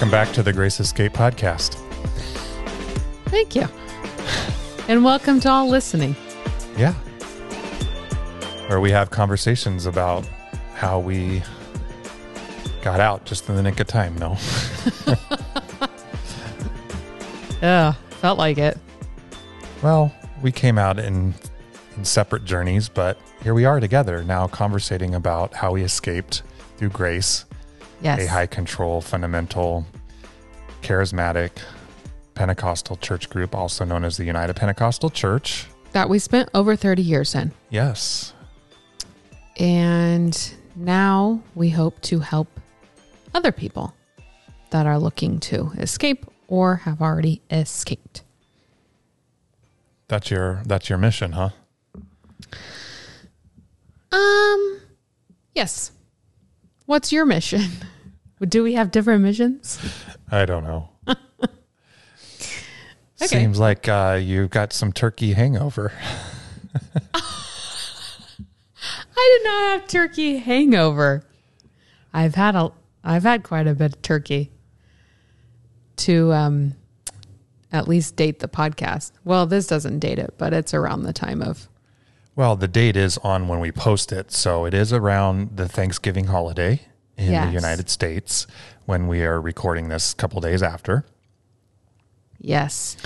Welcome back to the Grace Escape podcast. Thank you. And welcome to all listening. Yeah. Where we have conversations about how we got out just in the nick of time. No. Yeah, felt like it. well, we came out in, in separate journeys, but here we are together now conversating about how we escaped through grace, Yes. a high control, fundamental, charismatic Pentecostal church group, also known as the United Pentecostal Church. that we spent over 30 years in. Yes. And now we hope to help other people that are looking to escape or have already escaped. That's your that's your mission, huh? Um, yes. What's your mission? Do we have different missions? I don't know. Okay. Seems like uh, you've got some turkey hangover. I did not have turkey hangover. I've had a I've had quite a bit of turkey to um at least date the podcast. Well, this doesn't date it, but it's around the time of Well, the date is on when we post it, so it is around the Thanksgiving holiday in the United States when we are recording this a couple days after. yes.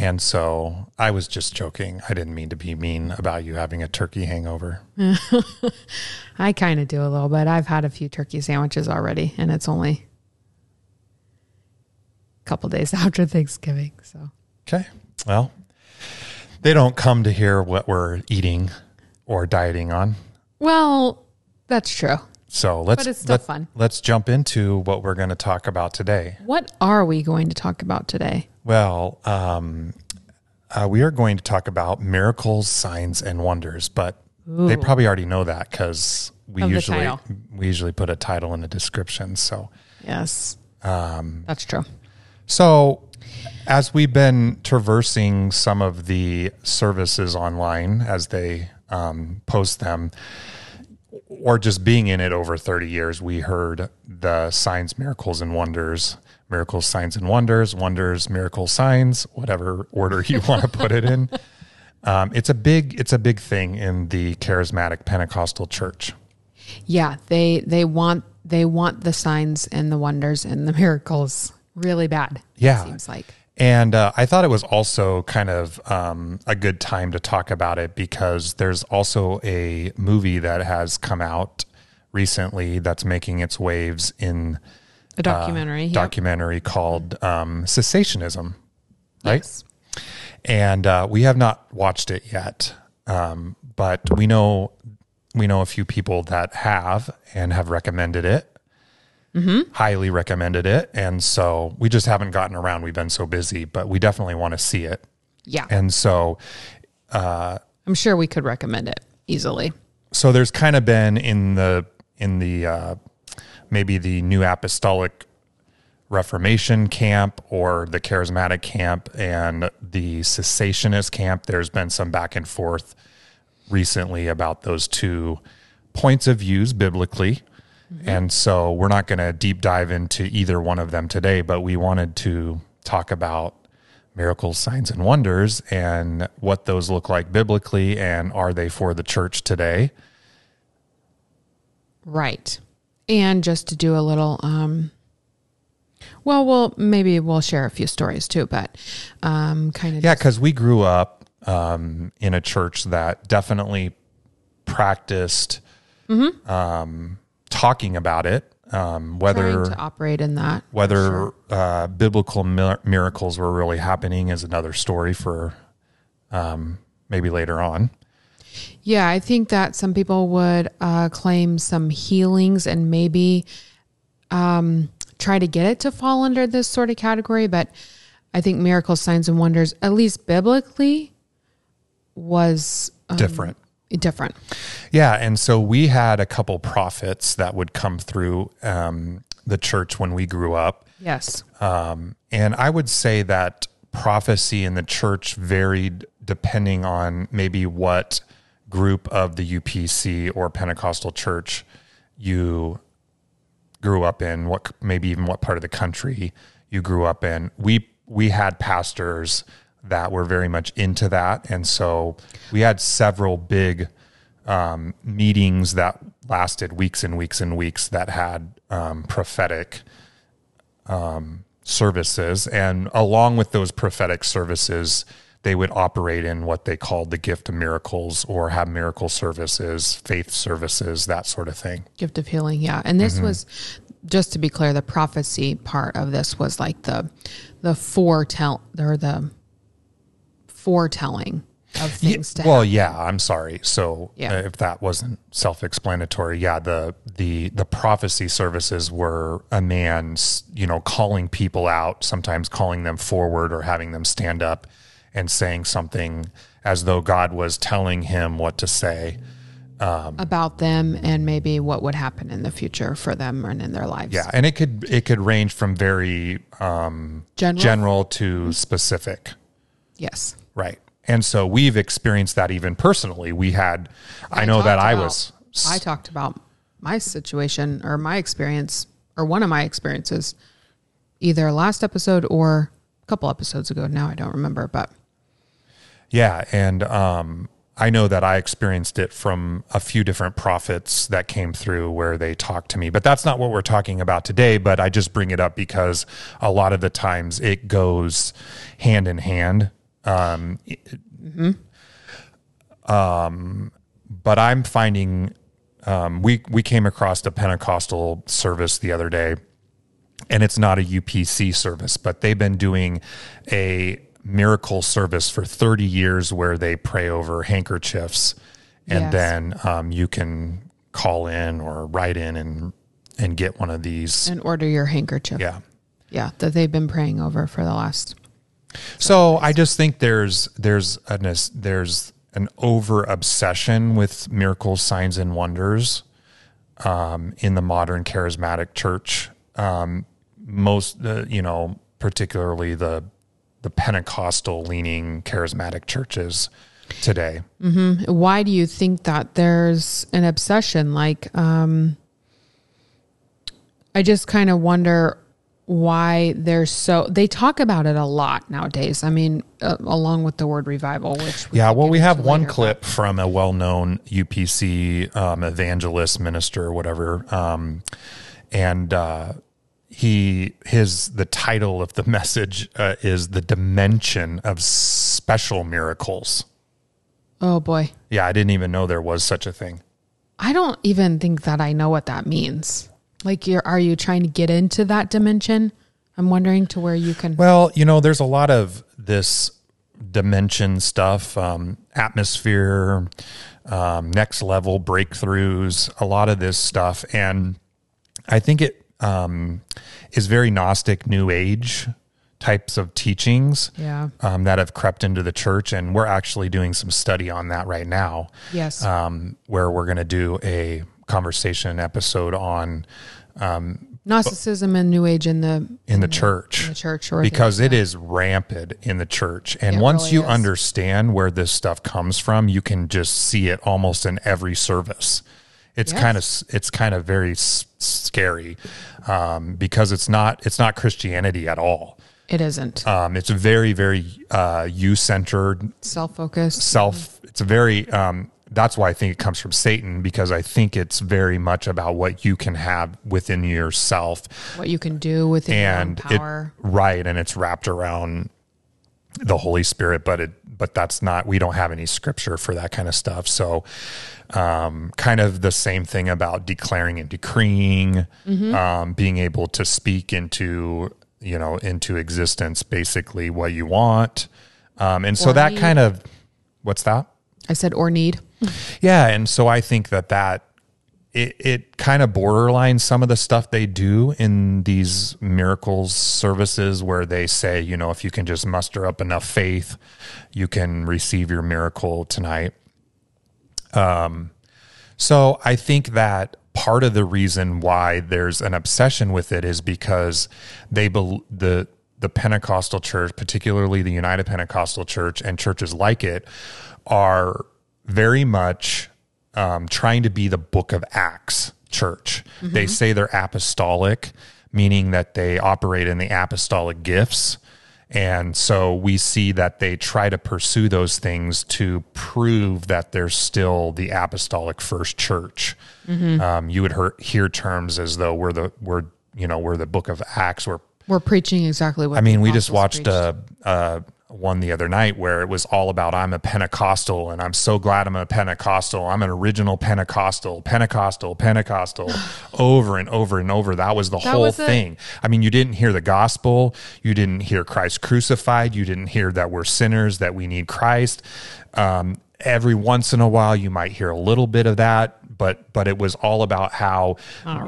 And so I was just joking. I didn't mean to be mean about you having a turkey hangover. I kind of do a little bit. I've had a few turkey sandwiches already and it's only a couple days after Thanksgiving, so Okay. Well, they don't come to hear what we're eating or dieting on. well, that's true. So let's But it's still fun. Let's jump into what we're going to talk about today. What are we going to talk about today? Well, um, uh, we are going to talk about miracles, signs, and wonders, but they probably already know that because we Of usually we usually put a title in the description. So, Yes. Um, that's true. so as we've been traversing some of the services online as they um, post them, or just being in it over 30 years, we heard the signs, miracles, and wonders. Miracles, signs, and wonders, wonders, miracles, signs, whatever order you want to put it in. Um, it's a big, it's a big thing in the charismatic Pentecostal church. Yeah, they they want they want the signs and the wonders and the miracles really bad. Yeah. it seems like And uh, I thought it was also kind of um, a good time to talk about it because there's also a movie that has come out recently that's making its waves in a documentary. yep. documentary called um, Cessationism, right? Yes. And uh, we have not watched it yet, um, but we know we know a few people that have and have recommended it, highly recommended it, and so we just haven't gotten around. We've been so busy, but we definitely want to see it, Yeah, and so I'm sure we could recommend it easily. so there's kind of been in the in the uh, maybe the new apostolic reformation camp or the charismatic camp and the cessationist camp there's been some back and forth recently about those two points of views biblically and so we're not going to deep dive into either one of them today but we wanted to talk about miracles signs and wonders and what those look like biblically and are they for the church today Right, and just to do a little. um Well, we'll maybe we'll share a few stories too, but um kind of Yeah, because we grew up um, in a church that definitely practiced um, talking about it, um, whether to operate in that. whether uh, biblical mir- miracles were really happening is another story for um, maybe later on. Yeah, I think that some people would uh, claim some healings and maybe um, try to get it to fall under this sort of category. But I think miracles, signs, and wonders, at least biblically, was um, Different. Different. Yeah, and so we had a couple prophets that would come through um, the church when we grew up. Yes. Um, and I would say that prophecy in the church varied depending on maybe what group of the UPC or Pentecostal church you grew up in, what maybe even what part of the country you grew up in. We we had pastors that were very much into that, and so we had several big um, meetings that lasted weeks and weeks and weeks that had um, prophetic um, services, and along with those prophetic services, they would operate in what they called the gift of miracles or have miracle services, faith services, that sort of thing. Gift of healing, yeah. And this was just to be clear, the prophecy part of this was like the the foretell or the foretelling of things to well, yeah, I'm sorry. So Yeah. uh, if that wasn't self-explanatory, yeah, the the the prophecy services were a man's, you know, calling people out, sometimes calling them forward or having them stand up and saying something as though God was telling him what to say. about them and maybe what would happen in the future for them and in their lives. Yeah, and it could it could range from very um, General? general to specific. Yes. Right. And so we've experienced that even personally. We had, I, know that talked I was, I talked about my situation or my experience or one of my experiences either last episode or a couple episodes ago. Now I don't remember, but yeah. And um, I know that I experienced it from a few different prophets that came through where they talked to me. But that's not what we're talking about today. But I just bring it up because a lot of the times it goes hand in hand. Um, Hmm. um, but I'm finding um, we we came across a Pentecostal service the other day, and it's not a UPC service, but they've been doing a miracle service for 30 years where they pray over handkerchiefs, and Yes. then um, you can call in or write in and and get one of these. and order your handkerchief. Yeah. Yeah. That they've been praying over for the last. So I just think there's there's an there's an over obsession with miracles, signs, and wonders um, in the modern charismatic church. Um, most, uh, you know, particularly the the Pentecostal leaning charismatic churches today. Why do you think that there's an obsession? Like, um, I just kind of wonder why they're so. They talk about it a lot nowadays. I mean, uh, along with the word revival, which we Yeah, well, we have one later, clip from a well-known UPC um, evangelist, minister, whatever, um, and uh, he his the title of the message uh, is the dimension of special miracles. Oh boy, Yeah, I didn't even know there was such a thing. I don't even think that I know what that means. Like, you're are you trying to get into that dimension? I'm wondering to where you can. Well, you know, there's a lot of this dimension stuff, um, atmosphere, um, next level breakthroughs, a lot of this stuff. And I think it um, is very Gnostic, New Age types of teachings yeah. um, that have crept into the church. And we're actually doing some study on that right now Yes. um, where we're going to do a conversation episode on um, Gnosticism and New Age in the in the church in the church because the, it is rampant in the church and It once really you is. understand where this stuff comes from you can just see it almost in every service it's Yes. kind of it's kind of very s- scary um, because it's not it's not christianity at all it isn't um, it's very very uh, you-centered self focused. self it's a very um, that's why i think it comes from satan because i think it's very much about what you can have within yourself What you can do within and your power. it right and it's wrapped around the holy spirit but it but that's not we don't have any scripture for that kind of stuff so um, kind of the same thing about declaring and decreeing Mm-hmm. um, being able to speak into you know into existence basically what you want um, and so Or that need. kind of what's that I said or need. Yeah, and so I think that that it, it kind of borderlines some of the stuff they do in these miracles services where they say, you know, if you can just muster up enough faith, you can receive your miracle tonight. Um, so I think that part of the reason why there's an obsession with it is because they bel the the Pentecostal church, particularly the United Pentecostal Church and churches like it, are very much um, trying to be the Book of Acts church. They say they're apostolic, meaning that they operate in the apostolic gifts. And so we see that they try to pursue those things to prove that they're still the apostolic first church. Um, you would hear, hear terms as though we're the we're you know we're the book of Acts. We're We're preaching exactly what I mean, we just watched a one the other night where it was all about I'm a Pentecostal and I'm so glad I'm a Pentecostal. I'm an original Pentecostal, Pentecostal, Pentecostal, over and over and over. That was the That whole was thing. I mean, you didn't hear the gospel. You didn't hear Christ crucified. You didn't hear that we're sinners, that we need Christ. Um, every once in a while, you might hear a little bit of that, but but it was all about how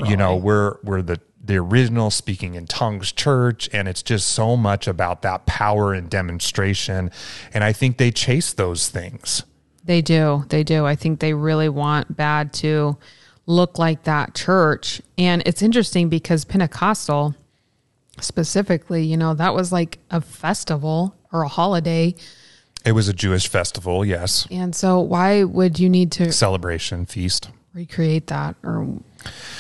you know we're we're the the original speaking in tongues church and it's just so much about that power and demonstration and i think they chase those things They do. They do. I think they really want bad to look like that church. And it's interesting because Pentecostal, specifically, you know, that was like a festival or a holiday. it was a jewish festival yes And so why would you need to celebration feast recreate that or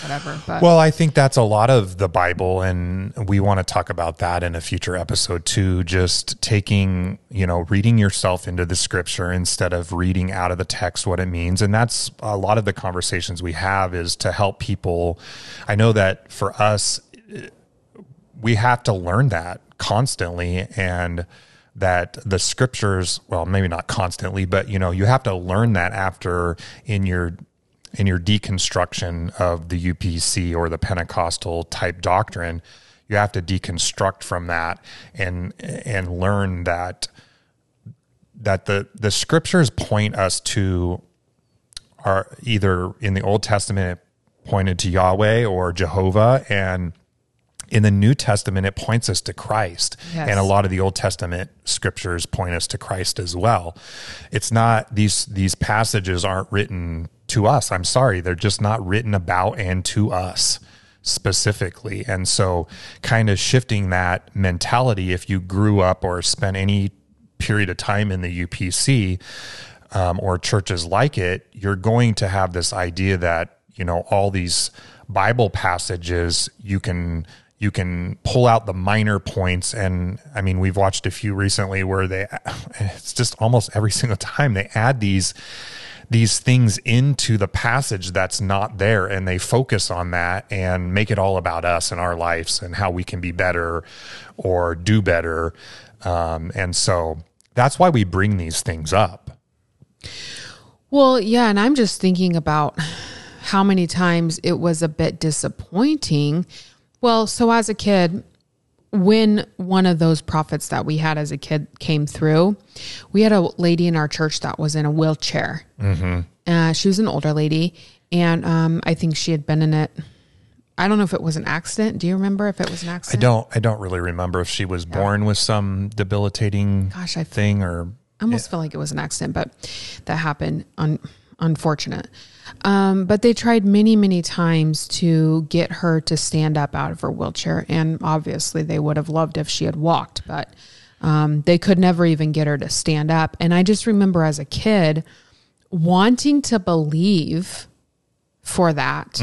whatever? But Well, I think that's a lot of the Bible, and we want to talk about that in a future episode too. Just taking, you know, reading yourself into the scripture instead of reading out of the text what it means. And that's a lot of the conversations we have is to help people. I know that for us, we have to learn that constantly and that the scriptures well maybe not constantly but you know you have to learn that after in your in your deconstruction of the UPC or the Pentecostal type doctrine you have to deconstruct from that and and learn that that the the scriptures point us to are either in the Old Testament it pointed to Yahweh or Jehovah and in the New Testament, it points us to Christ. Yes. And a lot of the Old Testament scriptures point us to Christ as well. It's not these these passages aren't written to us. I'm sorry. They're just not written about and to us specifically. And so kind of shifting that mentality if you grew up or spent any period of time in the UPC um, or churches like it, you're going to have this idea that you know all these Bible passages you can you can pull out the minor points and I mean we've watched a few recently where they it's just almost every single time they add these these things into the passage that's not there and they focus on that and make it all about us and our lives and how we can be better or do better um, and so that's why we bring these things up Well, yeah, and I'm just thinking about how many times it was a bit disappointing. Well, so as a kid, when one of those prophets that we had as a kid came through, we had a lady in our church that was in a wheelchair. Mm-hmm. Uh, she was an older lady, and um, I think she had been in it. I don't know if it was an accident. Do you remember if it was an accident? I don't I don't really remember if she was born with some debilitating Gosh, I thing or I almost feel like it was an accident, but that happened. Un- unfortunate. Um, but they tried many, many times to get her to stand up out of her wheelchair, and obviously they would have loved if she had walked, but um, they could never even get her to stand up. And I just remember as a kid wanting to believe for that,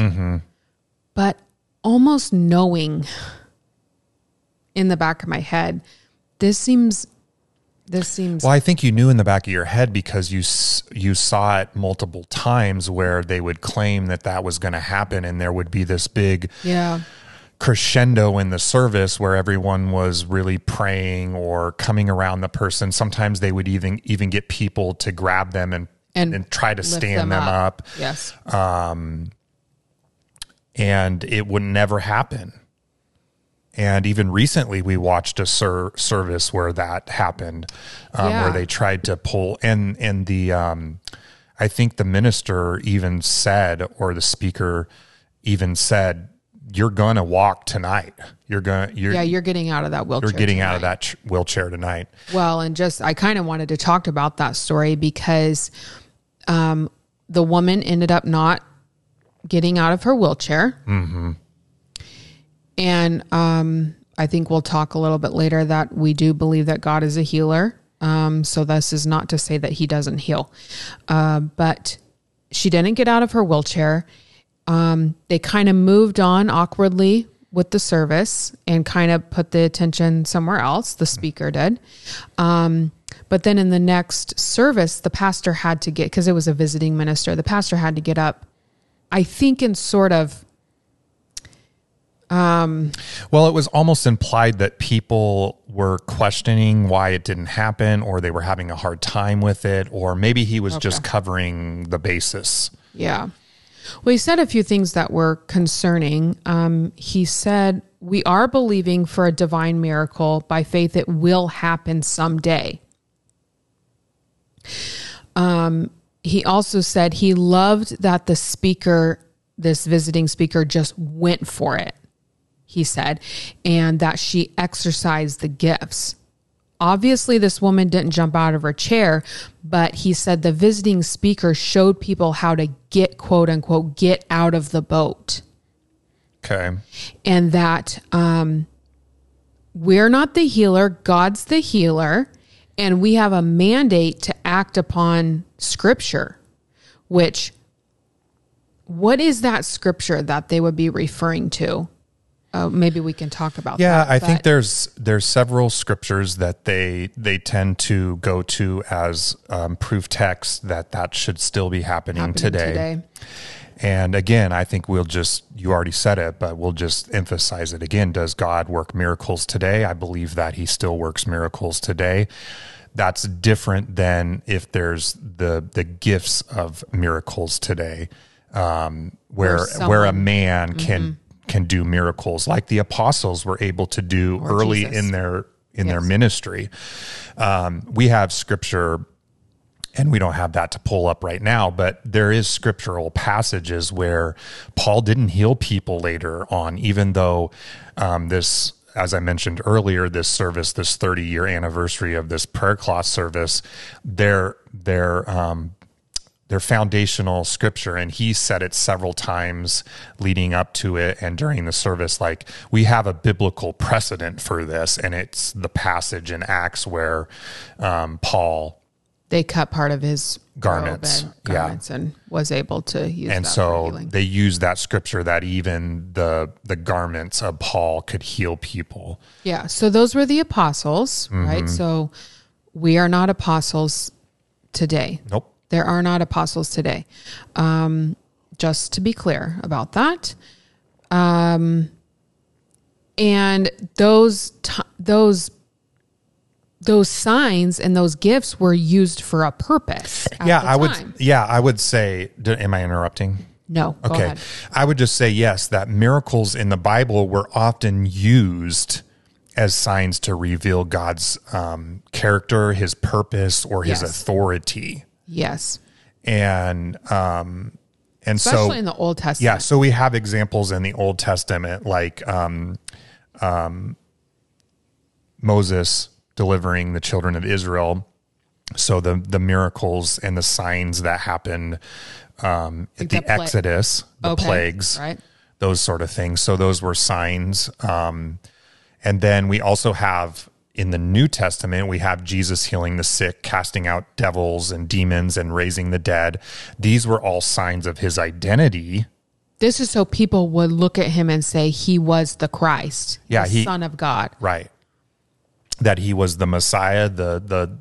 but almost knowing in the back of my head, this seems. This seems Well, I think you knew in the back of your head because you you saw it multiple times where they would claim that that was going to happen, and there would be this big yeah. crescendo in the service where everyone was really praying or coming around the person. Sometimes they would even even get people to grab them and And and, try to stand them, up. Yes. Um, and it would never happen. And even recently, we watched a ser- service where that happened, um, Yeah. where they tried to pull and and the um, I think the minister even said, or the speaker even said, "You're gonna walk tonight. You're gonna you're yeah, you're getting out of that wheelchair. you're getting out of tonight. that ch- wheelchair tonight." Well, and just I kind of wanted to talk about that story because um, the woman ended up not getting out of her wheelchair. Mm-hmm. And um, I think we'll talk a little bit later that we do believe that God is a healer. Um, so this is not to say that he doesn't heal. Uh, but she didn't get out of her wheelchair. Um, they kind of moved on awkwardly with the service and kind of put the attention somewhere else. The speaker did. Um, but then in the next service, the pastor had to get, because it was a visiting minister, the pastor had to get up, I think, in sort of Well, it was almost implied that people were questioning why it didn't happen, or they were having a hard time with it, or maybe he was just covering the basis. Yeah. Well, he said a few things that were concerning. Um, he said, We are believing for a divine miracle. By faith, it will happen someday. Um, he also said he loved that the speaker, this visiting speaker, just went for it, he said, and that she exercised the gifts. Obviously, this woman didn't jump out of her chair, but he said the visiting speaker showed people how to get, quote unquote, get out of the boat. Okay. And that um, we're not the healer, God's the healer. And we have a mandate to act upon scripture, which, what is that scripture that they would be referring to? Uh, maybe we can talk about Yeah, that. I think there's there's several scriptures that they they tend to go to as um, proof text that that should still be happening, happening today. And again, I think we'll just, you already said it, but we'll just emphasize it again. Does God work miracles today? I believe that he still works miracles today. That's different than if there's the, the gifts of miracles today, um, where, Where where a man can, can do miracles like the apostles were able to do early Jesus. in their, in their ministry. Um, we have scripture and we don't have that to pull up right now, but there is scriptural passages where Paul didn't heal people later on, even though um, this, as I mentioned earlier, this service, this 30 year anniversary of this prayer cloth service, their their um, their foundational scripture, and he said it several times leading up to it and during the service. Like we have a biblical precedent for this, and it's the passage in Acts where um, Paul they cut part of his Garments, and yeah. and was able to use and so healing. they use that scripture that even the the garments of Paul could heal people. Yeah. So those were the apostles, Mm-hmm. right? So we are not apostles today. Nope. There are not apostles today. Um, just to be clear about that. Um, and those t- those those signs and those gifts were used for a purpose. at yeah, I would. Yeah, I would say. Am I interrupting? No. Go Okay, ahead. I would just say yes. That miracles in the Bible were often used as signs to reveal God's um, character, His purpose, or His Yes. authority, Yes. and um, and Especially so in the Old Testament. Yeah, so we have examples in the Old Testament, like um, um, Moses delivering the children of Israel. So the the miracles and the signs that happened um, at Like the the pla- Exodus, the Okay, plagues, right. those sort of things. So those were signs. Um, and then we also have in the New Testament, we have Jesus healing the sick, casting out devils and demons, and raising the dead. These were all signs of his identity. This is so people would look at him and say he was the Christ, Yeah, the he- Son of God. Right. That he was the Messiah, the the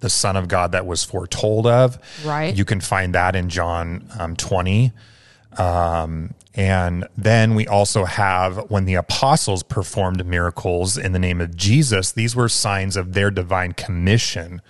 the Son of God that was foretold of. Right. You can find that in John um, 20. Um, and then we also have when the apostles performed miracles in the name of Jesus, these were signs of their divine commission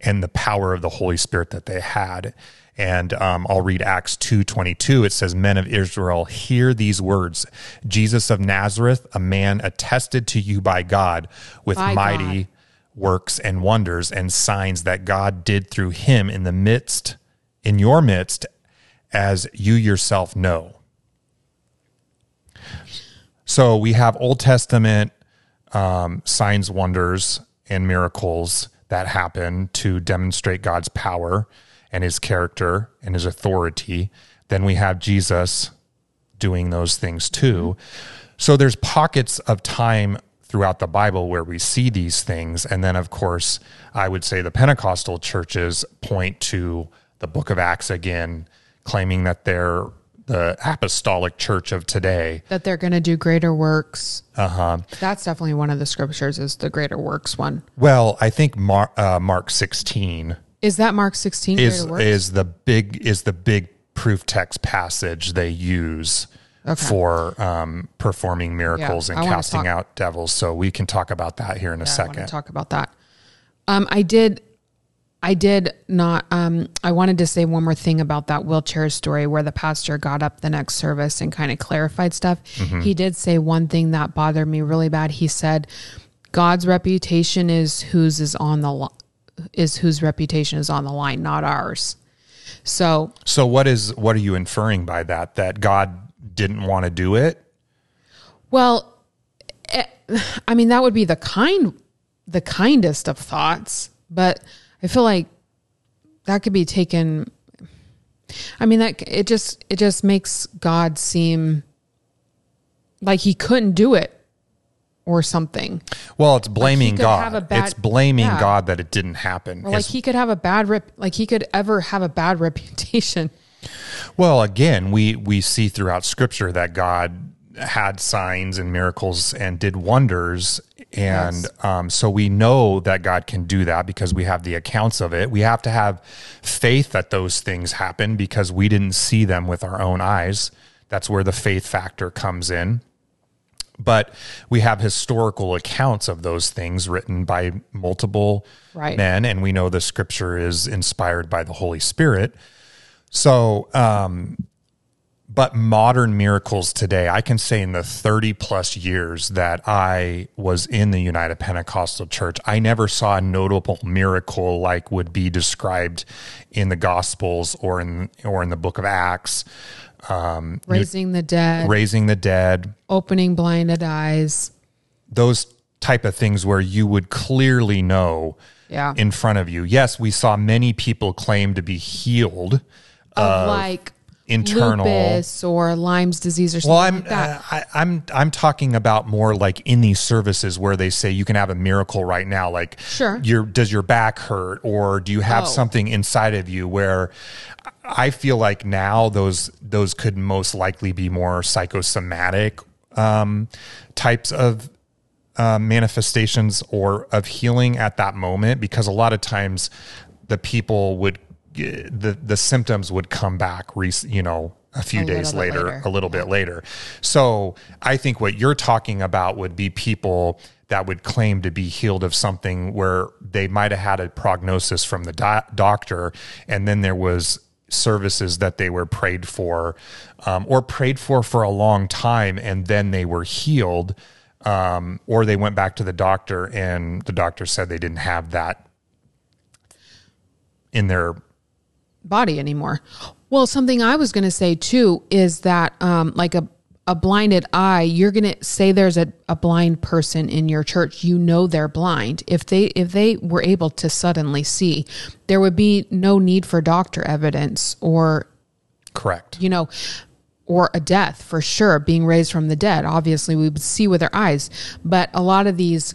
and the power of the Holy Spirit that they had. And um, I'll read Acts two twenty two. It says, "Men of Israel, hear these words: Jesus of Nazareth, a man attested to you by God with By mighty God. works and wonders and signs that God did through him in the midst, in your midst, as you yourself know." So we have Old Testament um, signs, wonders, and miracles that happen to demonstrate God's power and his character and his authority. Then we have Jesus doing those things too. So there's pockets of time throughout the Bible where we see these things. And then, of course, I would say the Pentecostal churches point to the book of Acts again, claiming that they're the apostolic church of today. That they're going to do greater works. Uh huh. That's definitely one of the scriptures is the greater works one. Well, I think Mar- uh, Mark 16 Is that Mark 16 is is the big is the big proof text passage they use Okay. for um, performing miracles Yeah, and I casting out devils. So we can talk about that here in a I want second. talk about that. Um, I did, I did not. Um, I wanted to say one more thing about that wheelchair story where the pastor got up the next service and kind of clarified stuff. Mm-hmm. He did say one thing that bothered me really bad. He said, "God's reputation is whose is on the li- is whose reputation is on the line, not ours." So So what is what are you inferring by that? That God didn't want to do it? Well, eh, I mean that would be the kind the kindest of thoughts, but I feel like that could be taken I mean that it just it just makes God seem like he couldn't do it or something. Well, it's blaming could God. bad- it's blaming yeah. God that it didn't happen. Like he could have a bad rep like he could ever have a bad reputation. Well, again, we we see throughout Scripture that God had signs and miracles and did wonders, and Yes. um, so we know that God can do that because we have the accounts of it. We have to have faith that those things happen because we didn't see them with our own eyes. That's where the faith factor comes in. But we have historical accounts of those things written by multiple Right. men, and we know the Scripture is inspired by the Holy Spirit. So, um, but modern miracles today, I can say in the 30 plus years that I was in the United Pentecostal Church, I never saw a notable miracle like would be described in the Gospels or in or in the Book of Acts. Um, Raising the dead, raising the dead, opening blinded eyes. those type of things where you would clearly know Yeah. in front of you. Yes, we saw many people claim to be healed. of like internal- lupus or Lyme's disease or something Well, I'm like that. uh, I, I'm I'm talking about more like in these services where they say you can have a miracle right now. Like, Sure. your does your back hurt or do you have Oh. something inside of you where I feel like now those those could most likely be more psychosomatic um, types of uh, manifestations or of healing at that moment because a lot of times the people would the the symptoms would come back rec- you know a few A days later, later. a little bit later so i think what you're talking about would be people that would claim to be healed of something where they might have had a prognosis from the do- doctor and then there was services that they were prayed for um, or prayed for for a long time and then they were healed um, or they went back to the doctor and the doctor said they didn't have that in their body anymore. Well, something I was going to say too is that, um, like a, a blinded eye, you're going to say there's a, a blind person in your church. You know they're blind. If they if they were able to suddenly see, there would be no need for doctor evidence or correct you know, or a death for sure, being raised from the dead. Obviously, we would see with our eyes, but a lot of these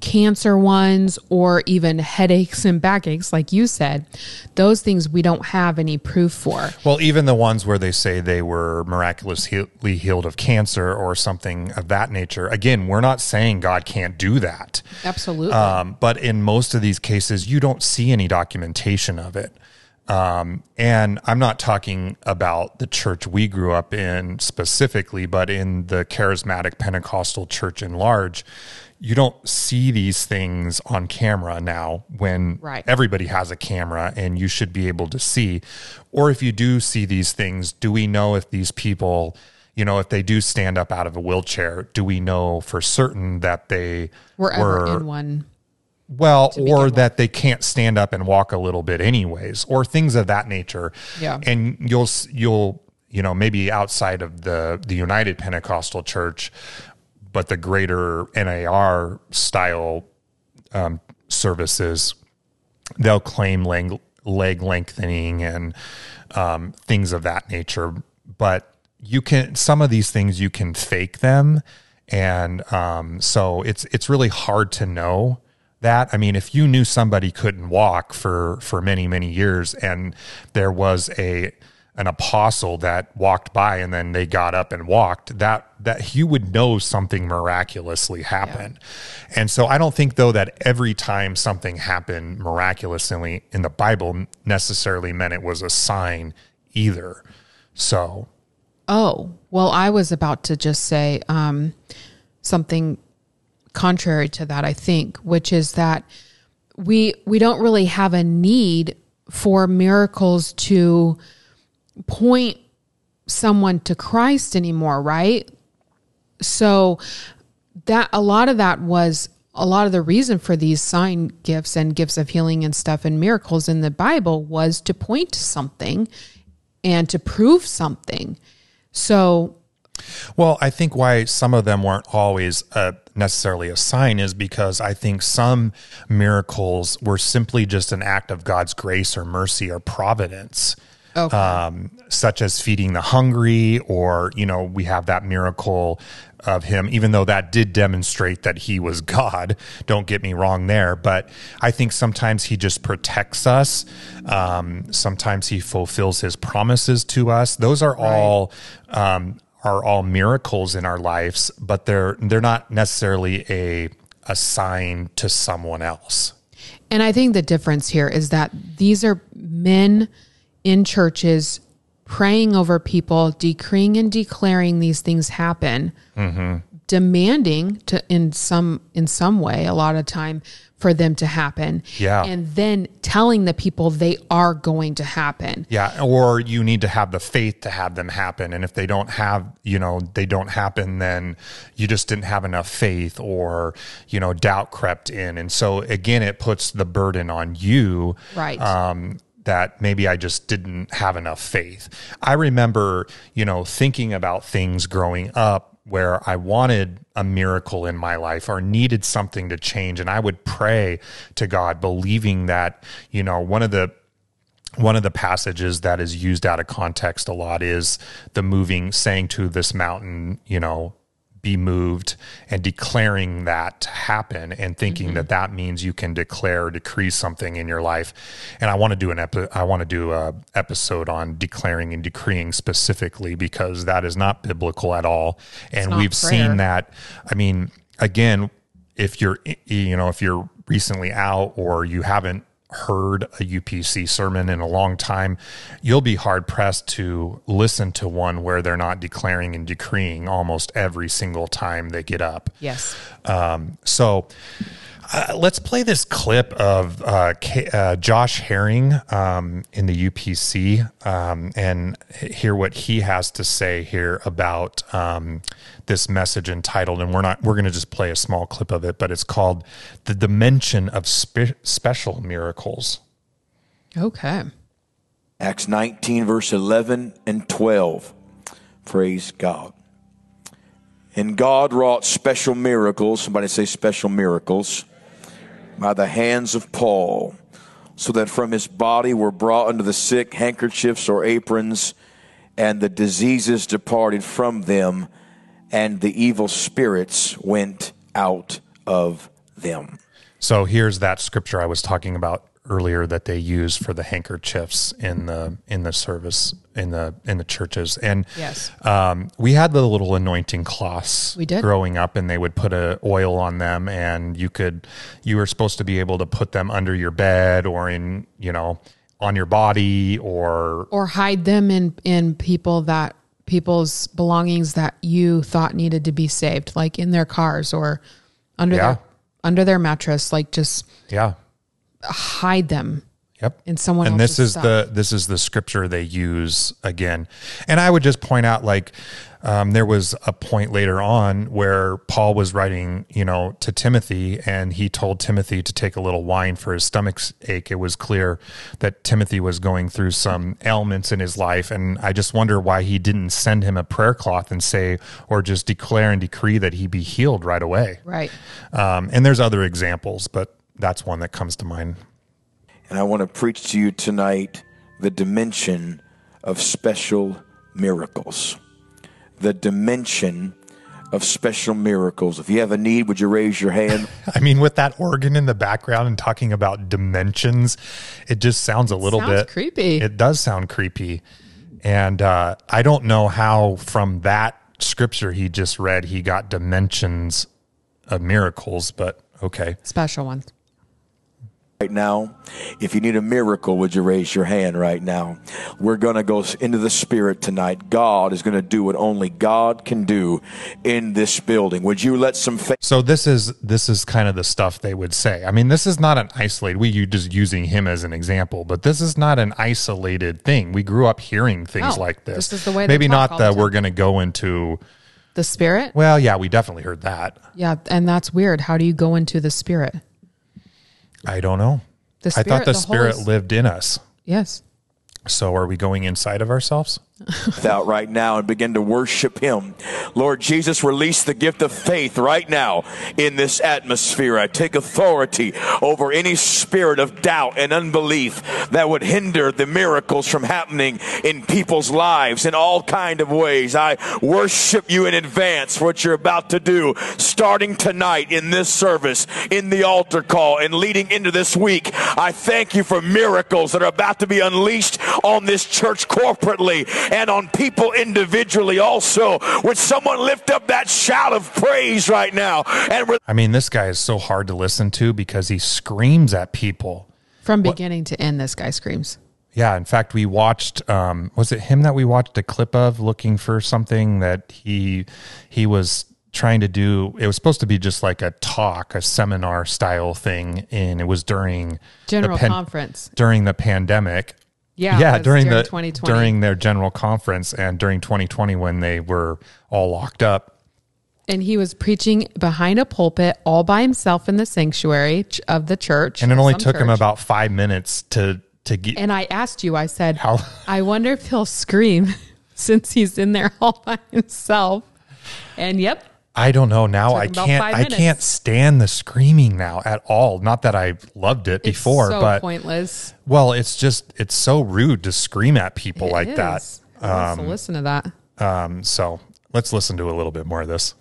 cancer ones or even headaches and backaches, like you said, those things we don't have any proof for. Well, even the ones where they say they were miraculously healed of cancer or something of that nature. Again, we're not saying God can't do that. Absolutely. Um, but in most of these cases, you don't see any documentation of it. Um, and I'm not talking about the church we grew up in specifically, but in the charismatic Pentecostal church in large, you don't see these things on camera now when Right. everybody has a camera and you should be able to see. Or if you do see these things, do we know if these people, you know, if they do stand up out of a wheelchair, do we know for certain that they we're ever were in one. well, or with. that they can't stand up and walk a little bit anyways, or things of that nature. Yeah. And you'll you'll you know maybe outside of the the United Pentecostal Church, but the greater NAR style um, services, they'll claim leg, leg lengthening and um, things of that nature. But you can some of these things you can fake them, and um, so it's it's really hard to know that. I mean, if you knew somebody couldn't walk for for many many years, and there was a an apostle that walked by and then they got up and walked that that you would know something miraculously happened. And so i don't think though that every time something happened miraculously in the bible necessarily meant it was a sign either. So Oh, well, I was about to just say um, something contrary to that, I think, which is that we we don't really have a need for miracles to point someone to Christ anymore, right? So that a lot of that was a lot of the reason for these sign gifts and gifts of healing and stuff and miracles in the Bible was to point to something and to prove something. So Well, I think why some of them weren't always uh, necessarily a sign is because I think some miracles were simply just an act of God's grace or mercy or providence. Okay. Um, such as feeding the hungry, or, you know, we have that miracle of him, even though that did demonstrate that he was God. Don't get me wrong there. But I think sometimes he just protects us. Um, sometimes he fulfills his promises to us. Those are all um, are all miracles in our lives, but they're they're not necessarily a a sign to someone else. And I think the difference here is that these are men in churches praying over people, decreeing and declaring these things happen, demanding to in some in some way, a lot of time for them to happen. Yeah. And then telling the people they are going to happen. Yeah, or you need to have the faith to have them happen. And if they don't have, you know, they don't happen, then you just didn't have enough faith or, you know, doubt crept in. And so again, it puts the burden on you. Right. Um, that maybe I just didn't have enough faith. I remember, you know, thinking about things growing up where I wanted a miracle in my life or needed something to change. And I would pray to God, believing that, you know, one of the one of the passages that is used out of context a lot is the moving saying to this mountain, you know, be moved and declaring that to happen and thinking mm-hmm. that that means you can declare or decree something in your life. And I want to do an epi- I want to do a episode on declaring and decreeing specifically because that is not biblical at all. and we've prayer. seen that. I mean, again, if you're you know, if you're recently out or you haven't heard a UPC sermon in a long time, you'll be hard pressed to listen to one where they're not declaring and decreeing almost every single time they get up. Yes. Um, so uh, let's play this clip of uh, K- uh, Josh Herring um, in the UPC um, and hear what he has to say here about um, this message entitled. And we're not we're going to just play a small clip of it, but it's called "The Dimension of Spe- Special Miracles." Okay. Acts 19, verse 11 and 12. Praise God. And God wrought special miracles. Somebody say special miracles. By the hands of Paul, so that from his body were brought unto the sick handkerchiefs or aprons, and the diseases departed from them, and the evil spirits went out of them. So here's that scripture I was talking about earlier that they use for the handkerchiefs in the in the service in the in the churches. And Yes. um, we had the little anointing cloths We did. growing up, and they would put a oil on them, and you could you were supposed to be able to put them under your bed or in you know on your body or Or hide them in in people that people's belongings that you thought needed to be saved, like in their cars or under Yeah. their under their mattress, like just yeah. hide them Yep. in someone and this is stuff. the this is the scripture they use again and i would just point out like um, there was a point later on where paul was writing you know to timothy and he told timothy to take a little wine for his stomach's ache it was clear that timothy was going through some ailments in his life and i just wonder why he didn't send him a prayer cloth and say or just declare and decree that he be healed right away right. um, and there's other examples but that's one that comes to mind And I want to preach to you tonight the dimension of special miracles. The dimension of special miracles. If you have a need, would you raise your hand? I mean, with that organ in the background and talking about dimensions, it just sounds a little Sounds bit creepy. It does sound creepy. And uh, I don't know how from that scripture he just read he got dimensions of miracles, but okay. Special ones. Right now. If you need a miracle, would you raise your hand right now? We're going to go into the Spirit tonight. God is going to do what only God can do in this building. Would you let some faith? So this is this is kind of the stuff they would say. I mean, this is not an isolated. We you just using him as an example, but this is not an isolated thing. We grew up hearing things No, like this. this is the way Maybe not that we're going to go into. The spirit? Well, yeah, we definitely heard that. Yeah, and that's weird. How do you go into the spirit? I don't know. The I thought the, the spirit lived in us. Yes. So are we going inside of ourselves? Out right now and begin to worship Him. Lord Jesus, release the gift of faith right now in this atmosphere. I take authority over any spirit of doubt and unbelief that would hinder the miracles from happening in people's lives in all kind of ways. I worship you in advance for what you're about to do starting tonight in this service, in the altar call and leading into this week. I thank you for miracles that are about to be unleashed on this church corporately and on people individually also. Would someone lift up that shout of praise right now? And re- I mean, this guy is so hard to listen to because he screams at people. From beginning to end, this guy screams. Yeah, in fact, we watched. Um, was it him that we watched a clip of looking for something that he he was trying to do? It was supposed to be just like a talk, a seminar style thing, and it was during the General pan- conference. during the pandemic. Yeah, yeah, during, during the 2020. during their general conference and during 2020 when they were all locked up. And he was preaching behind a pulpit all by himself in the sanctuary of the church. And it only took him about five minutes to to get. And I asked you, I said, How- I wonder if he'll scream since he's in there all by himself. And yep, I don't know now. I can't. I can't stand the screaming now at all. Not that I loved it it's before, so but pointless. well, it's just it's so rude to scream at people It like that. is. Who wants to listen to that. Um, so let's listen to a little bit more of this.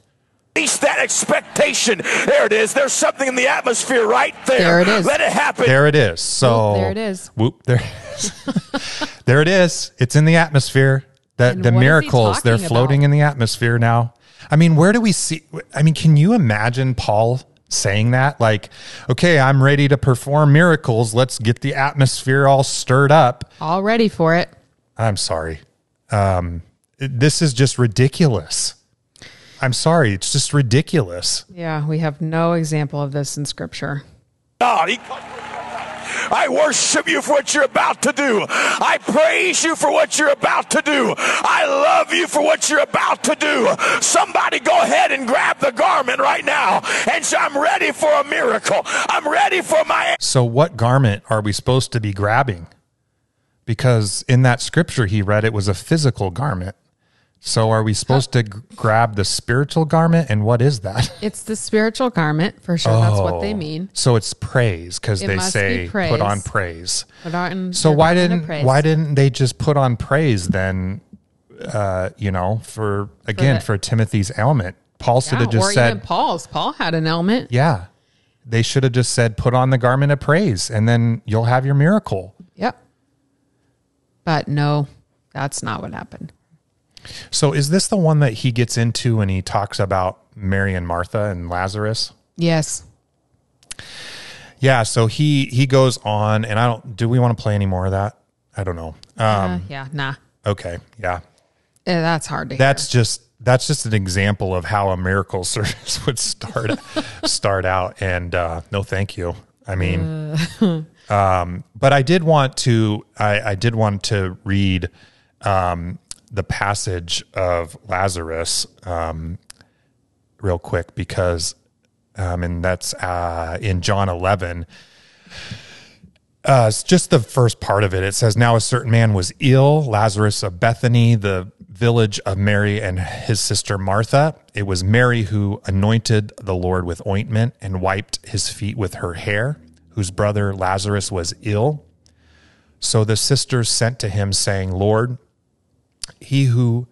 release that expectation. There it is. There's something in the atmosphere right there. There it is. Let it happen. There it is. So Whoop, there it is. Whoop, there, it is. there it is. It's in the atmosphere. The And the what is he miracles they're floating about? in the atmosphere now. I mean, where do we see? I mean, can you imagine Paul saying that? Like, okay, I'm ready to perform miracles. Let's get the atmosphere all stirred up. All ready for it. I'm sorry. Um, this is just ridiculous. I'm sorry. It's just ridiculous. Yeah, we have no example of this in scripture. God. He- I worship you for what you're about to do. I praise you for what you're about to do. I love you for what you're about to do. Somebody go ahead and grab the garment right now and say, I'm ready for a miracle. I'm ready for my. So, what garment are we supposed to be grabbing? Because in that scripture he read, it was a physical garment. So, are we supposed to g- grab the spiritual garment? And what is that? It's the spiritual garment for sure. That's what they Oh. mean. So it's praise because It they must say be praise. put on praise. Put on So your why garment of didn't praise. why didn't they just put on praise then? Uh, you know, for again the- for, Timothy's ailment, Paul should Yeah, have just or said, even Paul's. Paul had an element. "Yeah." They should have just said, "Put on the garment of praise," and then you'll have your miracle. Yep. But no, that's not what happened. So is this the one that he gets into when he talks about Mary and Martha and Lazarus? Yes. Yeah, so he he goes on and I don't do we want to play any more of that? I don't know. Um Uh, yeah, nah. okay, yeah. Eh, that's hard to That's just that's just an example of how a miracle service would start start out and uh no thank you. I mean um but I did want to I I did want to read um the passage of Lazarus um real quick because um and that's uh in John 11 uh, it's just the first part of it. It says, Now a certain man was ill, Lazarus of Bethany, the village of Mary and his sister Martha. It was Mary who anointed the Lord with ointment and wiped his feet with her hair, whose brother Lazarus was ill. So the sisters sent to him, saying, Lord, he who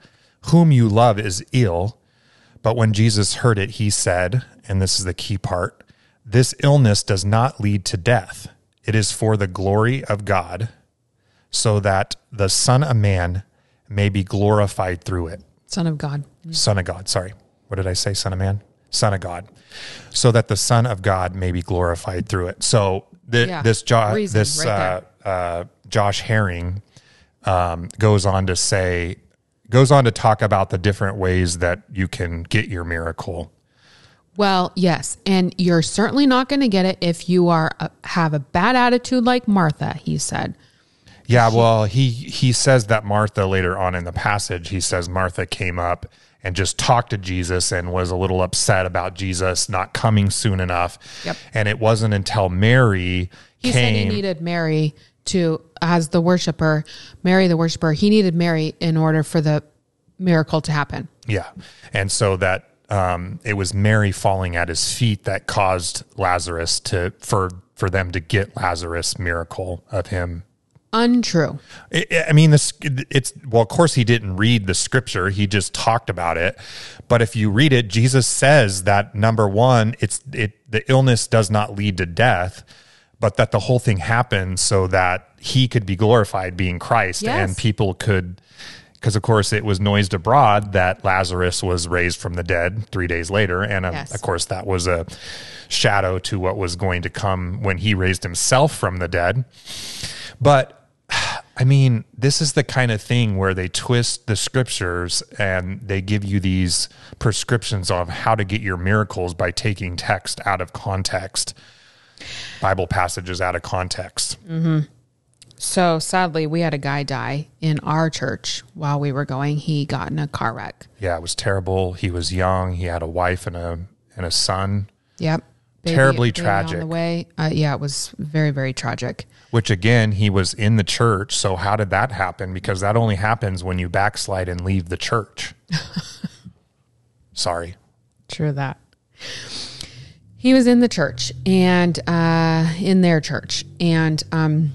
whom you love is ill. But when Jesus heard it, he said, and this is the key part this illness does not lead to death. It is for the glory of God, so that the Son of Man may be glorified through it. Son of God. Son of God, sorry. What did I say? Son of man? Son of God. So that the Son of God may be glorified through it. So th- Yeah. this jo- Reason this right uh, uh, Josh Herring um, goes on to say goes on to talk about the different ways that you can get your miracle. Well, yes, and you're certainly not going to get it if you are uh, have a bad attitude like Martha. He said. Yeah, well, he he says that Martha later on in the passage, he says Martha came up and just talked to Jesus and was a little upset about Jesus not coming soon enough. Yep. And it wasn't until Mary He came. said he needed Mary to, as the worshiper, Mary the worshiper. He needed Mary in order for the miracle to happen. Yeah. And so that um, it was Mary falling at his feet that caused Lazarus to for for them to get Lazarus miracle of him. Untrue. I I mean, this it's well, of course, he didn't read the scripture; he just talked about it. But if you read it, Jesus says that number one, it's it the illness does not lead to death, but that the whole thing happened so that he could be glorified, being Christ, Yes. and people could. Because of course it was noised abroad that Lazarus was raised from the dead three days later, and um, Yes. of course that was a shadow to what was going to come when he raised himself from the dead. But I mean, this is the kind of thing where they twist the scriptures and they give you these prescriptions of how to get your miracles by taking text out of context, Bible passages out of context. So sadly, we had a guy die in our church while we were going. He got in a car wreck. Yeah, it was terrible. He was young. He had a wife and a and a son, Yep. Terribly baby On tragic. the way. Uh, yeah, it was very, very tragic. which again, he was in the church. So how did that happen? Because that only happens when you backslide and leave the church. Sorry. True that. He was in the church and uh, in their church, and um,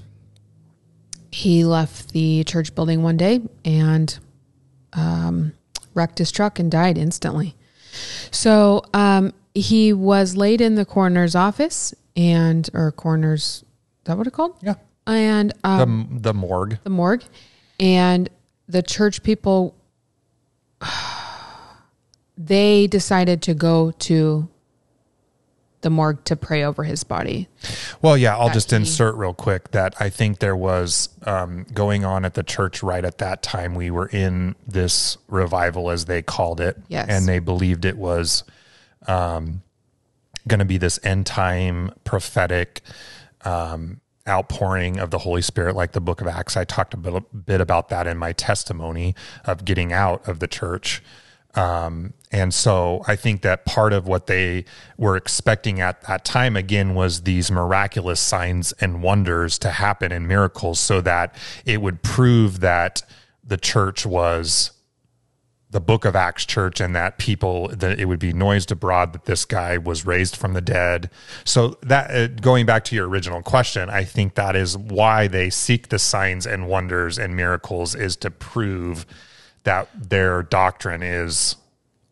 he left the church building one day and um, wrecked his truck and died instantly. So um, he was laid in the coroner's office and or coroner's is that what it's called? Yeah. And um, The the morgue. the morgue and the church people they decided to go to the morgue to pray over his body. Well, yeah, I'll just he- insert real quick that I think there was um, going on at the church right at that time. We were in this revival, as they called it, Yes. and they believed it was um, going to be this end time prophetic um, outpouring of the Holy Spirit, like the Book of Acts. I talked a bit, bit about that in my testimony of getting out of the church. Um, and so I think that part of what they were expecting at that time again was these miraculous signs and wonders to happen and miracles so that it would prove that the church was the book of Acts church and that people that it would be noised abroad that this guy was raised from the dead. So that uh, going back to your original question, I think that is why they seek the signs and wonders and miracles is to prove that their doctrine is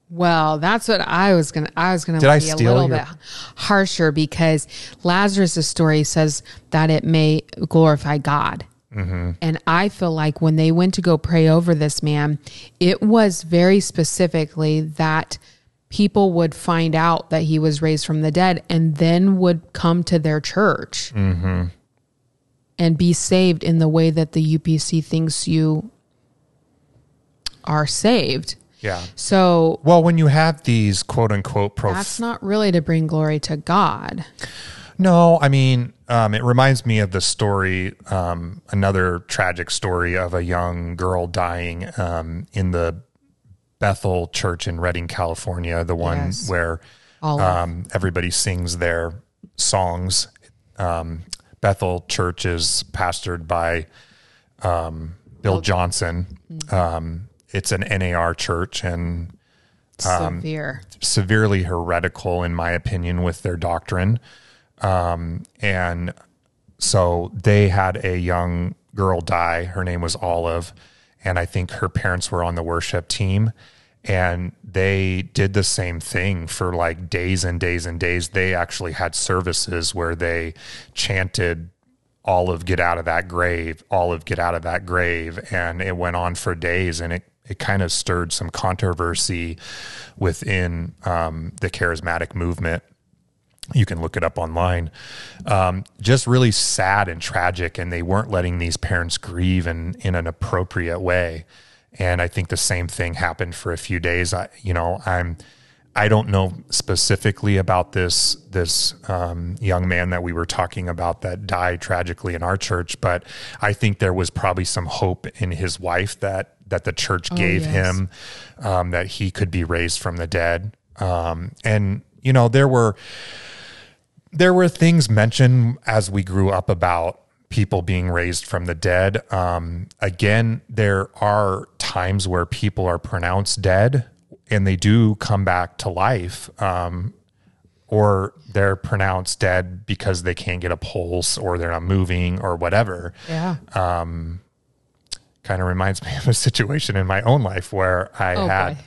Well, that's what I was gonna. I was gonna Did I be a little your- bit harsher because Lazarus' story says that it may glorify God, Mm-hmm. and I feel like when they went to go pray over this man, it was very specifically that people would find out that he was raised from the dead, and then would come to their church Mm-hmm. and be saved in the way that the UPC thinks you are saved. yeah. So Well, when you have these quote unquote prof- That's not really to bring glory to God. No, I mean, um, it reminds me of the story, um, another tragic story of a young girl dying um, in the Bethel Church in Redding, California, the one Yes. where um, everybody sings their songs. Um, Bethel Church is pastored by um, Bill Johnson. Um, it's an NAR church and Severe. severely heretical, in my opinion, with their doctrine. Um, and so they had a young girl die. Her name was Olive. And I think her parents were on the worship team. And they did the same thing for like days and days and days. They actually had services where they chanted Olive, get out of that grave, Olive, get out of that grave. And it went on for days and it, it kind of stirred some controversy within um, the charismatic movement. You can look it up online. Um, just really sad and tragic, and they weren't letting these parents grieve in, in an appropriate way. And I think the same thing happened for a few days. I, you know, I'm I don't know specifically about this this um, young man that we were talking about that died tragically in our church, but I think there was probably some hope in his wife that that the church Oh, gave yes. him um, that he could be raised from the dead. Um, and you know there were there were things mentioned as we grew up about people being raised from the dead. Um, again, there are times where people are pronounced dead and they do come back to life, um, or they're pronounced dead because they can't get a pulse or they're not moving or whatever. Yeah. Kind of reminds me of a situation in my own life where I Oh, had, boy.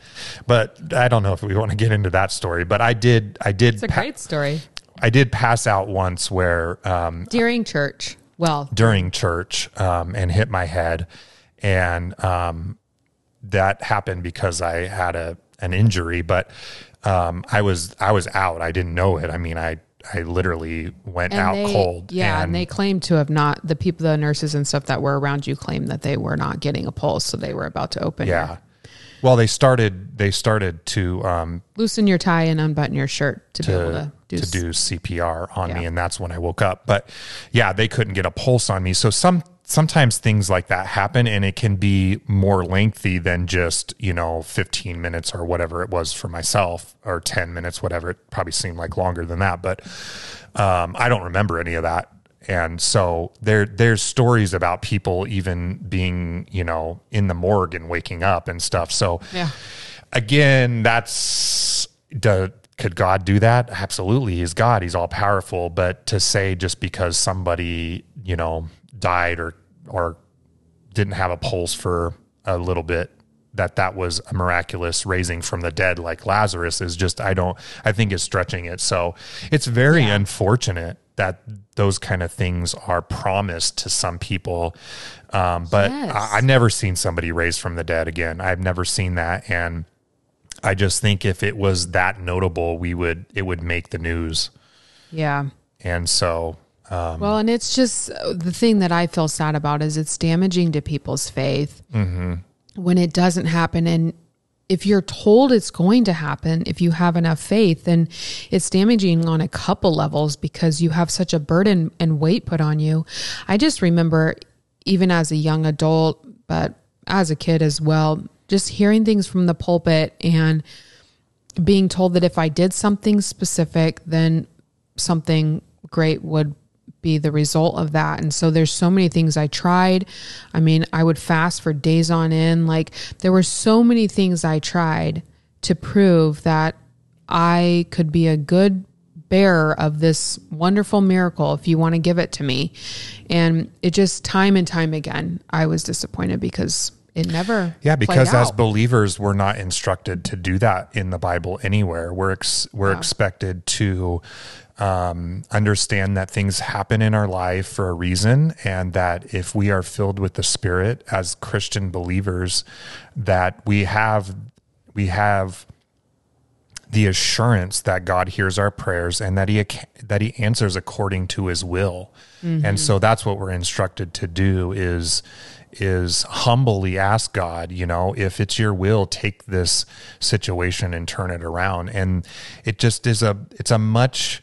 but I don't know if we want to get into that story. But I did, I did, it's a pa- great story. I did pass out once where um, During church. Well, during church um, and hit my head, and um, that happened because I had a an injury. But um, I was I was out. I didn't know it. I mean, I I literally went out they, cold. Yeah, and, they claimed to have not the people, the nurses and stuff that were around you claimed that they were not getting a pulse, so they were about to open. yeah. your- Well, they started they started to um, loosen your tie and unbutton your shirt to, be able to, to do. to do CPR on me, and that's when I woke up. But yeah, they couldn't get a pulse on me. So some sometimes things like that happen, and it can be more lengthy than just you know 15 minutes or whatever it was for myself, or 10 minutes, whatever. It probably seemed like longer than that, but um, I don't remember any of that. And so there, there's stories about people even being, you know, in the morgue and waking up and stuff. So, Yeah. again, that's do, could God do that? Absolutely, He's God. He's all powerful. But to say just because somebody you know died or or didn't have a pulse for a little bit that that was a miraculous raising from the dead like Lazarus is just I don't I think is stretching it. So it's very Yeah. unfortunate that those kind of things are promised to some people. Um, but Yes. I, I've never seen somebody raised from the dead again. I've never seen that and I just think if it was that notable, we would it would make the news. Yeah. And so Um, well, and it's just uh, the thing that I feel sad about is it's damaging to people's faith when it doesn't happen. And if you're told it's going to happen, if you have enough faith, then it's damaging on a couple levels because you have such a burden and weight put on you. I just remember, even as a young adult, but as a kid as well, just hearing things from the pulpit and being told that if I did something specific, then something great would be the result of that. And so there's so many things I tried. I mean, I would fast for days on end. Like there were so many things I tried to prove that I could be a good bearer of this wonderful miracle if you want to give it to me. And it just time and time again, I was disappointed because it never Yeah, because as believers, we're not instructed to do that in the Bible anywhere. We're ex- we're expected to um, understand that things happen in our life for a reason, and that if we are filled with the Spirit as Christian believers, that we have we have the assurance that God hears our prayers and that he that he answers according to his will. And so that's what we're instructed to do is is humbly ask God, you know, if it's your will, take this situation and turn it around. And it just is a it's a much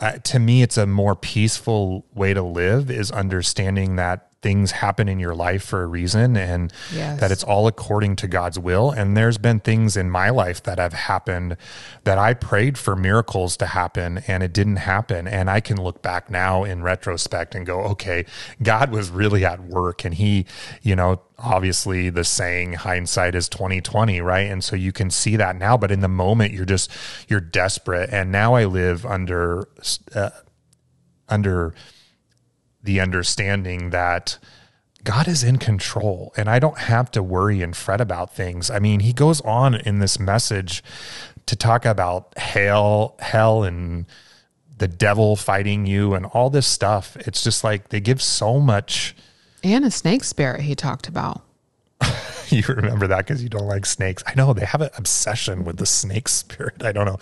uh, to me it's a more peaceful way to live is understanding that things happen in your life for a reason and Yes. that it's all according to God's will. And there's been things in my life that have happened that I prayed for miracles to happen and it didn't happen. And I can look back now in retrospect and go okay God was really at work and he you know obviously the saying hindsight is 2020 right? And so you can see that now but in the moment you're just you're desperate. And now I live under uh, under the understanding that God is in control and I don't have to worry and fret about things. I mean, he goes on in this message to talk about hell, hell and the devil fighting you and all this stuff. It's just like they give so much. And a snake spirit he talked about. you remember that because you don't like snakes. I know they have an obsession with the snake spirit. I don't know.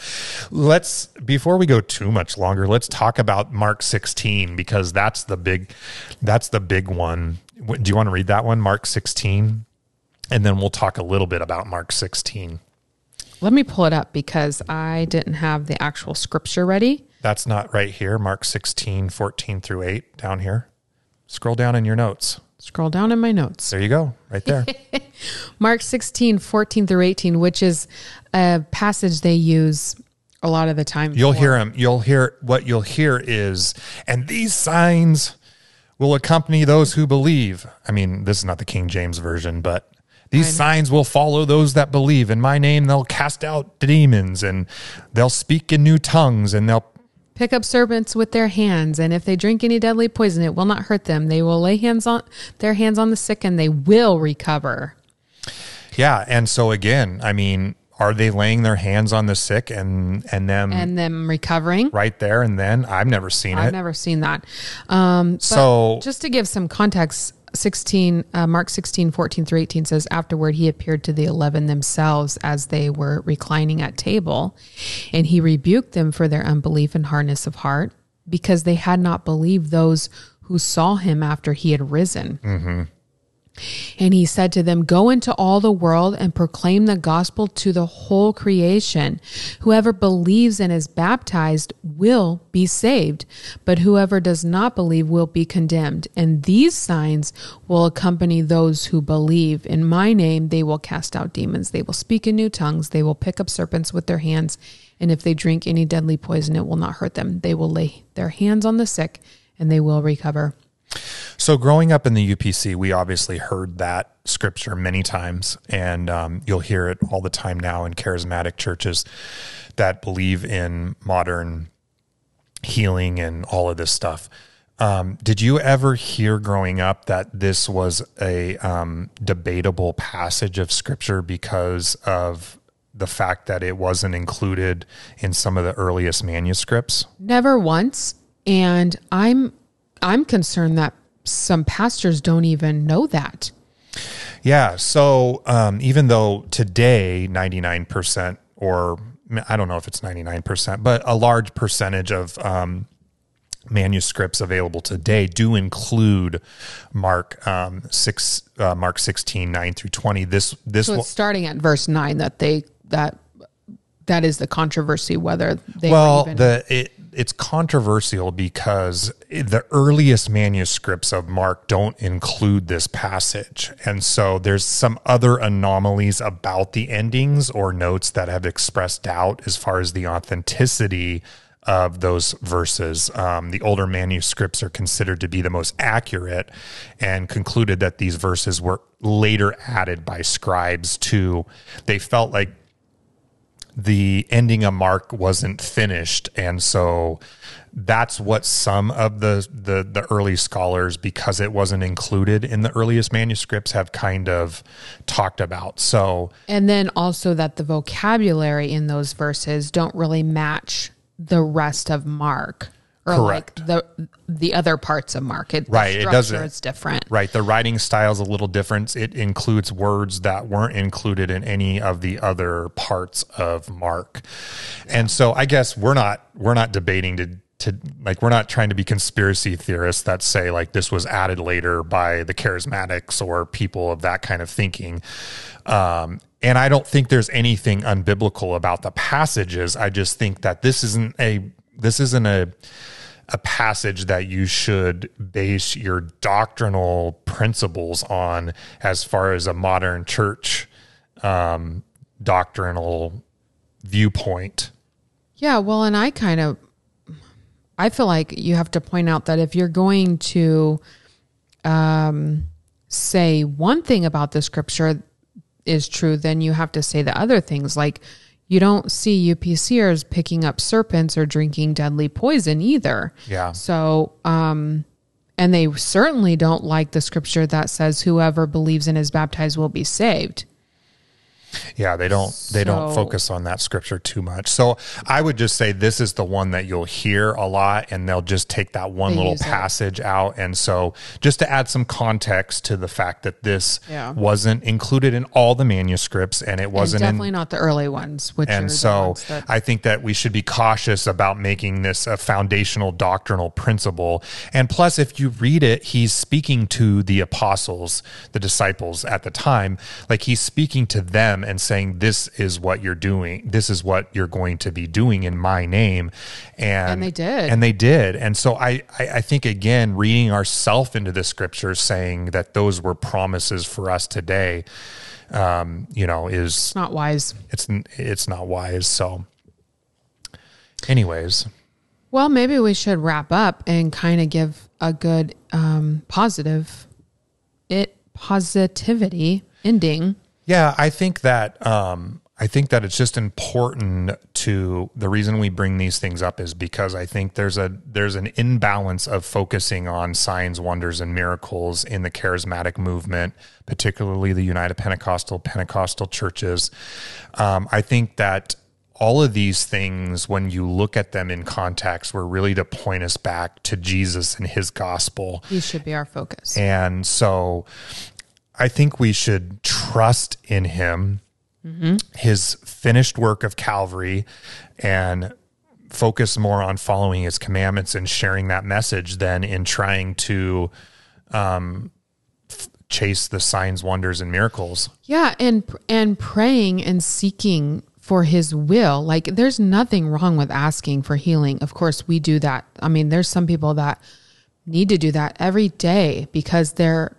Let's before we go too much longer, let's talk about Mark 16 because that's the big that's the big one. Do you want to read that one, Mark 16? And then we'll talk a little bit about Mark 16. Let me pull it up because I didn't have the actual scripture ready. That's not right here. Mark 16, 14 through 8 down here. Scroll down in your notes. Scroll down in my notes. There you go, right there. Mark 16, 14 through 18, which is a passage they use a lot of the time. You'll for- hear them. You'll hear what you'll hear is, and these signs will accompany those who believe. I mean, this is not the King James version, but these signs will follow those that believe. In my name, they'll cast out demons and they'll speak in new tongues and they'll Pick up serpents with their hands, and if they drink any deadly poison, it will not hurt them. They will lay hands on their hands on the sick, and they will recover. Yeah, and so again, I mean, are they laying their hands on the sick and and them And them recovering. right there and then? I've never seen it. I've never seen that. Um, So- just to give some context, 16, uh, Mark 16, 14 through 18 says, Afterward, he appeared to the 11 themselves as they were reclining at table, and he rebuked them for their unbelief and hardness of heart because they had not believed those who saw him after he had risen. And he said to them, Go into all the world and proclaim the gospel to the whole creation. Whoever believes and is baptized will be saved, but whoever does not believe will be condemned. And these signs will accompany those who believe. In my name, they will cast out demons. They will speak in new tongues. They will pick up serpents with their hands. And if they drink any deadly poison, it will not hurt them. They will lay their hands on the sick and they will recover. So, growing up in the UPC, we obviously heard that scripture many times, and um, you'll hear it all the time now in charismatic churches that believe in modern healing and all of this stuff. Um, did you ever hear growing up that this was a um, debatable passage of scripture because of the fact that it wasn't included in some of the earliest manuscripts? Never once. And I'm I'm concerned that some pastors don't even know that. Yeah. So um, even though today, 99%, or I don't know if it's 99%, but a large percentage of um, manuscripts available today do include Mark um, six, uh, Mark 16, 9 through 20. This, this So will, it's starting at verse nine that they that that is the controversy whether they well, even the, it, it's controversial because the earliest manuscripts of Mark don't include this passage. And so there's some other anomalies about the endings or notes that have expressed doubt as far as the authenticity of those verses. Um, the older manuscripts are considered to be the most accurate and concluded that these verses were later added by scribes to, they felt like the ending of Mark wasn't finished, and so that's what some of the, the the early scholars, because it wasn't included in the earliest manuscripts, have kind of talked about. So and then also that the vocabulary in those verses don't really match the rest of Mark or Correct. like the the other parts of market. Right, it doesn't- is different. right, the writing style is a little different. It includes words that weren't included in any of the other parts of Mark, and so I guess we're not we're not debating to. To like, we're not trying to be conspiracy theorists that say like this was added later by the charismatics or people of that kind of thinking. Um, and I don't think there's anything unbiblical about the passages. I just think that this isn't a this isn't a a passage that you should base your doctrinal principles on as far as a modern church um, doctrinal viewpoint. Yeah, well, and I kind of I feel like you have to point out that if you're going to um, say one thing about the scripture is true, then you have to say the other things. Like you don't see UPCers picking up serpents or drinking deadly poison either. Yeah. So, um, and they certainly don't like the scripture that says whoever believes and is baptized will be saved. Yeah, they don't they don't focus on that scripture too much. So I would just say this is the one that you'll hear a lot and they'll just take that one little use it. passage out and so just to add some context to the fact that this Yeah. wasn't included in all the manuscripts and it wasn't in definitely not the early ones, which and so that I think that we should be cautious about making this a foundational doctrinal principle. And plus, if you read it, he's speaking to the apostles, the disciples at the time. Like he's speaking to them and saying, This is what you're doing. This is what you're going to be doing in my name. And, And they did. And they did. And so I, I, I think, again, reading ourself into the scriptures saying that those were promises for us today. Um, you know, is it's not wise. it's it's not wise. So, anyways, Well, maybe we should wrap up and kind of give a good um, positive it positivity ending. Yeah, I think that um, I think that it's just important to the reason we bring these things up is because I think there's a there's an imbalance of focusing on signs, wonders, and miracles in the charismatic movement, particularly the United Pentecostal Pentecostal churches. Um, I think that all of these things, when you look at them in context, were really to point us back to Jesus and His gospel. He should be our focus. And so I think we should trust in him, his finished work of Calvary, and focus more on following his commandments and sharing that message than in trying to um, chase the signs, wonders, and miracles. Yeah, and and praying and seeking for his will. Like there's nothing wrong with asking for healing. Of course, we do that. I mean, there's some people that need to do that every day because they're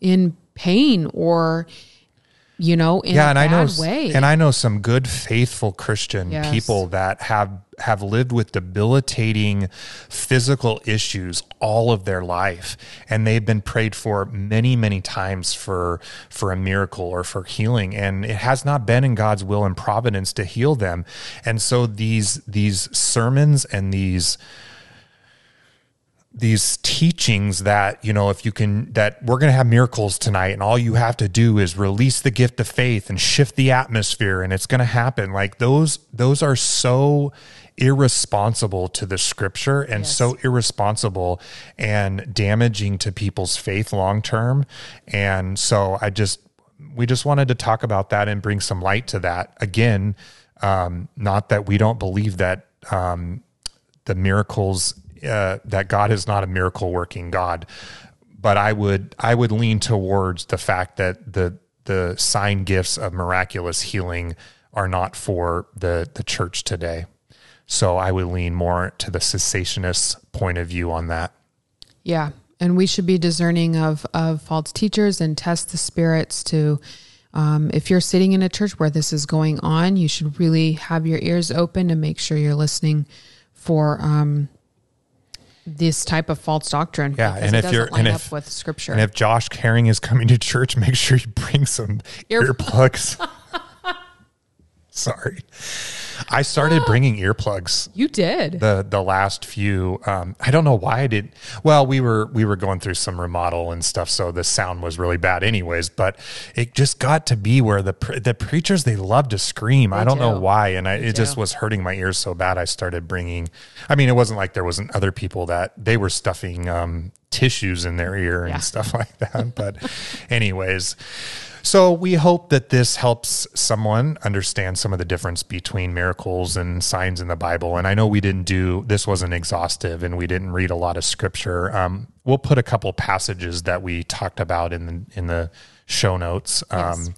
in pain or you know, in yeah, and I know, way. and I know some good, faithful Christian Yes. people that have have lived with debilitating physical issues all of their life, and they've been prayed for many, many times for for a miracle or for healing, and it has not been in God's will and providence to heal them, and so these these sermons and these these teachings that you know if you can that we're going to have miracles tonight and all you have to do is release the gift of faith and shift the atmosphere and it's going to happen. Like those those are so irresponsible to the scripture and Yes. so irresponsible and damaging to people's faith long term. And so i just we just wanted to talk about that and bring some light to that. Again um, not that we don't believe that um, the miracles uh, that God is not a miracle working God, but I would I would lean towards the fact that the the sign gifts of miraculous healing are not for the the church today. So I would lean more to the cessationist point of view on that. Yeah, and we should be discerning of of false teachers and test the spirits to. Um, if you're sitting in a church where this is going on, you should really have your ears open and make sure you're listening for um, this type of false doctrine. Yeah, and it if doesn't you're- and up if- with scripture, And if Josh Herring is coming to church, make sure you bring some Ear- earplugs. Sorry. I started bringing earplugs you did, the the last few um i don't know why i did well we were we were going through some remodel and stuff so the sound was really bad anyways but it just got to be where the pre- the preachers they love to scream i don't know why and I, it just was hurting my ears so bad i started bringing i mean it wasn't like there wasn't other people that they were stuffing um tissues in their ear and Yeah. stuff like that but anyways so we hope that this helps someone understand some of the difference between miracles and signs in the Bible. And I know we didn't do this wasn't exhaustive, and we didn't read a lot of scripture. Um, we'll put a couple passages that we talked about in the, in the show notes um, Yes.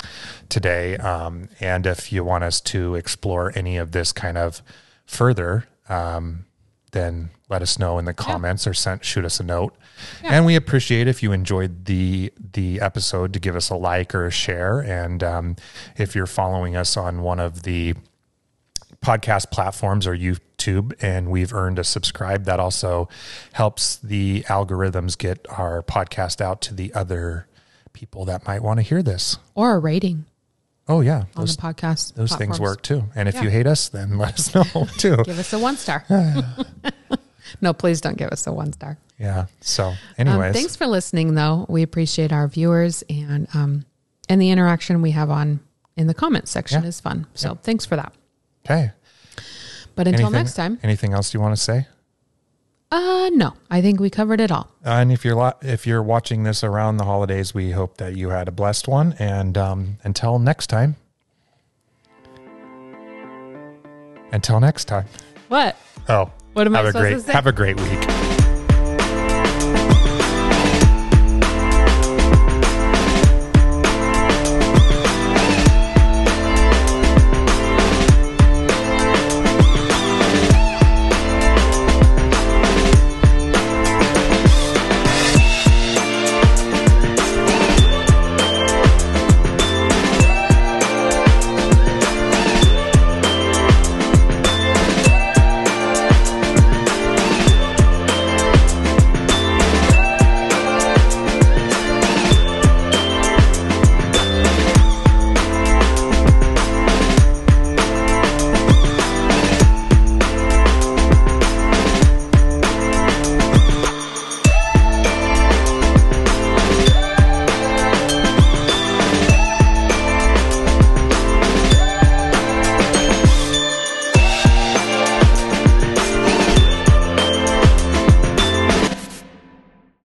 today. Um, and if you want us to explore any of this kind of further, um, then let us know in the comments or send, shoot us a note. And we appreciate if you enjoyed the the episode to give us a like or a share. And um, if you're following us on one of the podcast platforms or YouTube and we've earned a subscribe, that also helps the algorithms get our podcast out to the other people that might want to hear this. or a rating Oh yeah, on those the podcast. those things work too. And if Yeah. you hate us, then let us know too. Give us a one star. no, please don't give us a one star. Yeah. So, Um, anyways, thanks for listening, though. We appreciate our viewers and um, and the interaction we have on in the comments section Yeah. is fun. So thanks for that. Okay. But until Anything- next time, Anything else you want to say? uh, no, I think we covered it all. Uh, and if you're lo- if you're watching this around the holidays, we hope that you had a blessed one. And um, until next time. Until next time. What? Oh, What am I have a supposed great to say? have a great week.